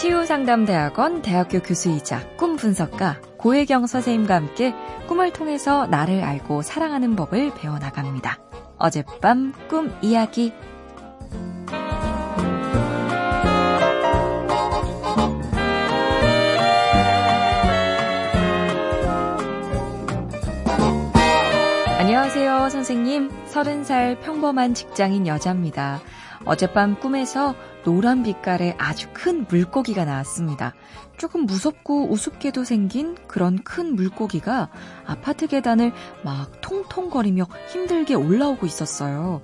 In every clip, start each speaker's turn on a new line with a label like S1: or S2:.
S1: 치유상담대학원 대학교 교수이자 꿈 분석가 고혜경 선생님과 함께 꿈을 통해서 나를 알고 사랑하는 법을 배워나갑니다. 어젯밤 꿈 이야기 안녕하세요, 선생님. 서른 살 평범한 직장인 여자입니다. 어젯밤 꿈에서 노란 빛깔의 아주 큰 물고기가 나왔습니다. 조금 무섭고 우습게도 생긴 그런 큰 물고기가 아파트 계단을 막 통통거리며 힘들게 올라오고 있었어요.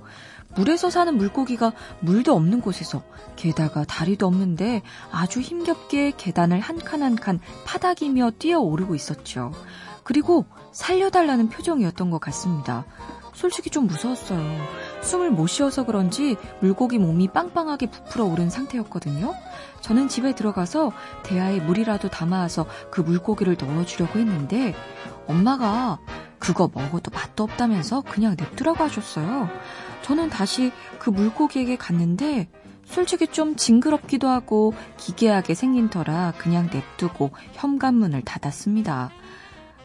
S1: 물에서 사는 물고기가 물도 없는 곳에서 게다가 다리도 없는데 아주 힘겹게 계단을 한 칸 한 칸 파닥이며 뛰어오르고 있었죠. 그리고 살려달라는 표정이었던 것 같습니다. 솔직히 좀 무서웠어요. 숨을 못 쉬어서 그런지 물고기 몸이 빵빵하게 부풀어 오른 상태였거든요. 저는 집에 들어가서 대야에 물이라도 담아서 그 물고기를 넣어주려고 했는데 엄마가 그거 먹어도 맛도 없다면서 그냥 냅두라고 하셨어요. 저는 다시 그 물고기에게 갔는데 솔직히 좀 징그럽기도 하고 기괴하게 생긴 터라 그냥 냅두고 현관문을 닫았습니다.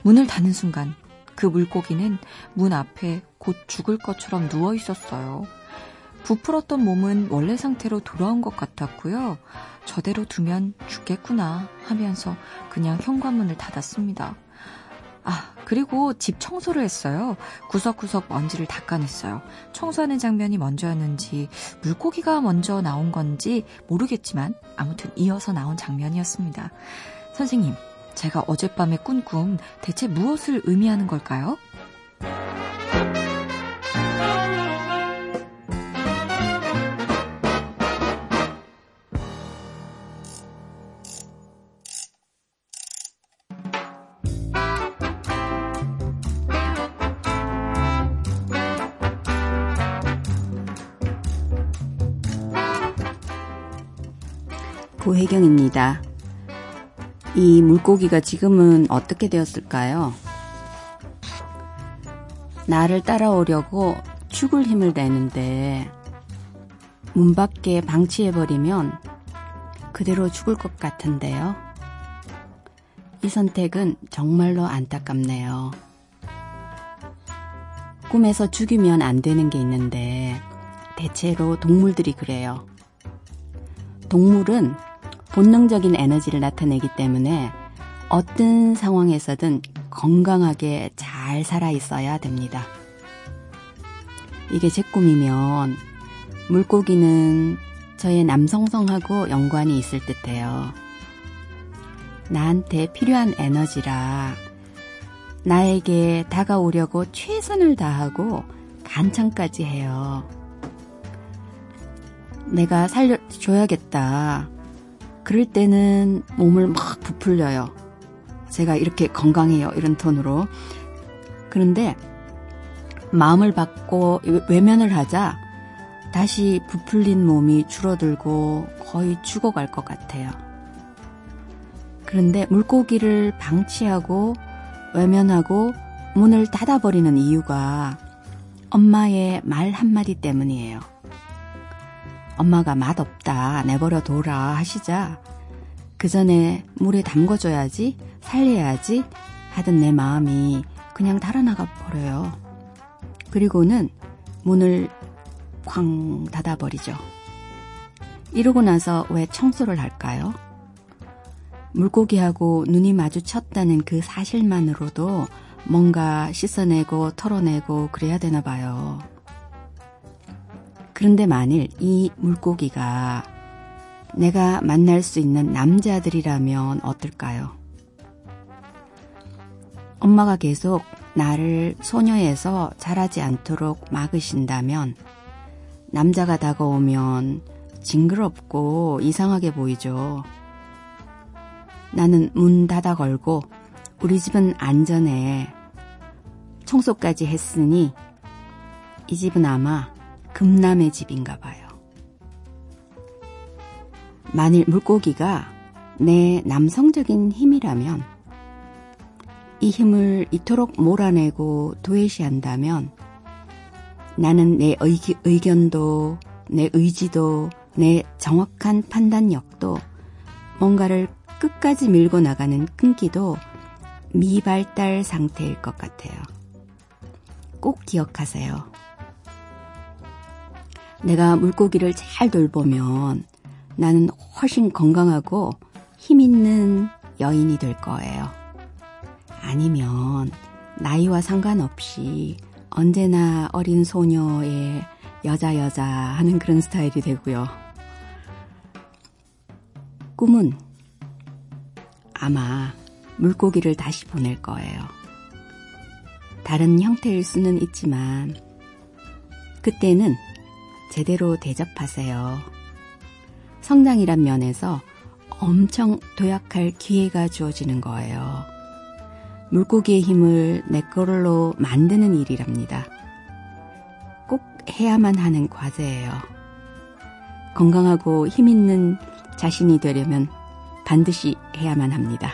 S1: 문을 닫는 순간 그 물고기는 문 앞에 곧 죽을 것처럼 누워 있었어요. 부풀었던 몸은 원래 상태로 돌아온 것 같았고요. 저대로 두면 죽겠구나 하면서 그냥 현관문을 닫았습니다. 아, 그리고 집 청소를 했어요. 구석구석 먼지를 닦아냈어요. 청소하는 장면이 먼저였는지, 물고기가 먼저 나온 건지 모르겠지만, 아무튼 이어서 나온 장면이었습니다. 선생님, 제가 어젯밤에 꾼 꿈 대체 무엇을 의미하는 걸까요?
S2: 고혜경입니다. 이 물고기가 지금은 어떻게 되었을까요? 나를 따라오려고 죽을 힘을 내는데 문 밖에 방치해버리면 그대로 죽을 것 같은데요. 이 선택은 정말로 안타깝네요. 꿈에서 죽이면 안 되는 게 있는데 대체로 동물들이 그래요. 동물은 본능적인 에너지를 나타내기 때문에 어떤 상황에서든 건강하게 잘 살아 있어야 됩니다. 이게 제 꿈이면 물고기는 저의 남성성하고 연관이 있을 듯해요. 나한테 필요한 에너지라 나에게 다가오려고 최선을 다하고 간청까지 해요. 내가 살려줘야겠다. 그럴 때는 몸을 막 부풀려요. 제가 이렇게 건강해요. 이런 톤으로. 그런데 마음을 받고 외면을 하자 다시 부풀린 몸이 줄어들고 거의 죽어갈 것 같아요. 그런데 물고기를 방치하고 외면하고 문을 닫아버리는 이유가 엄마의 말 한마디 때문이에요. 엄마가 맛없다, 내버려 둬라 하시자 그 전에 물에 담궈줘야지, 살려야지 하던 내 마음이 그냥 달아나가 버려요. 그리고는 문을 쾅 닫아버리죠. 이러고 나서 왜 청소를 할까요? 물고기하고 눈이 마주쳤다는 그 사실만으로도 뭔가 씻어내고 털어내고 그래야 되나 봐요. 그런데 만일 이 물고기가 내가 만날 수 있는 남자들이라면 어떨까요? 엄마가 계속 나를 소녀에서 자라지 않도록 막으신다면 남자가 다가오면 징그럽고 이상하게 보이죠. 나는 문 닫아 걸고 우리 집은 안전해. 청소까지 했으니 이 집은 아마 금남의 집인가 봐요. 만일 물고기가 내 남성적인 힘이라면 이 힘을 이토록 몰아내고 도외시한다면 나는 내 의기, 의견도 내 의지도 내 정확한 판단력도 뭔가를 끝까지 밀고 나가는 끈기도 미발달 상태일 것 같아요. 꼭 기억하세요. 내가 물고기를 잘 돌보면 나는 훨씬 건강하고 힘 있는 여인이 될 거예요. 아니면 나이와 상관없이 언제나 어린 소녀의 여자 여자 하는 그런 스타일이 되고요. 꿈은 아마 물고기를 다시 보낼 거예요. 다른 형태일 수는 있지만 그때는 제대로 대접하세요. 성장이란 면에서 엄청 도약할 기회가 주어지는 거예요. 물고기의 힘을 내 걸로 만드는 일이랍니다. 꼭 해야만 하는 과제예요. 건강하고 힘 있는 자신이 되려면 반드시 해야만 합니다.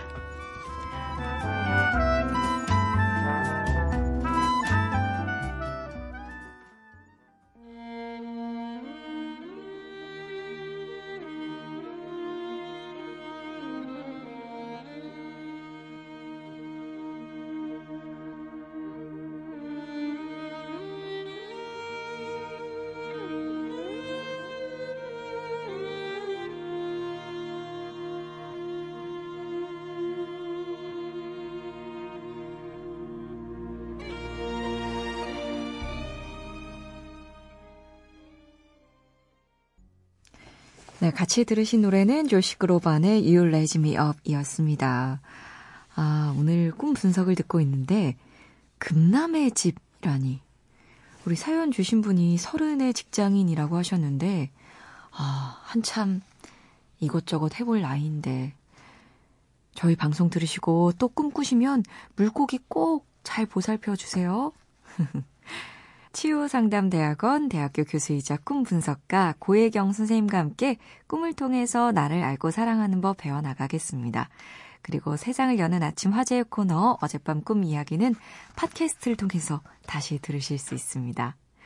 S1: 네, 같이 들으신 노래는 조시 그로반의 You Raise Me Up 이었습니다. 아, 오늘 꿈 분석을 듣고 있는데, 금남의 집이라니. 우리 사연 주신 분이 서른의 직장인이라고 하셨는데, 아, 한참 이것저것 해볼 나이인데, 저희 방송 들으시고 또 꿈꾸시면 물고기 꼭 잘 보살펴 주세요. 치유상담대학원 대학교 교수이자 꿈 분석가 고혜경 선생님과 함께 꿈을 통해서 나를 알고 사랑하는 법 배워나가겠습니다. 그리고 세상을 여는 아침 화제의 코너 어젯밤 꿈 이야기는 팟캐스트를 통해서 다시 들으실 수 있습니다.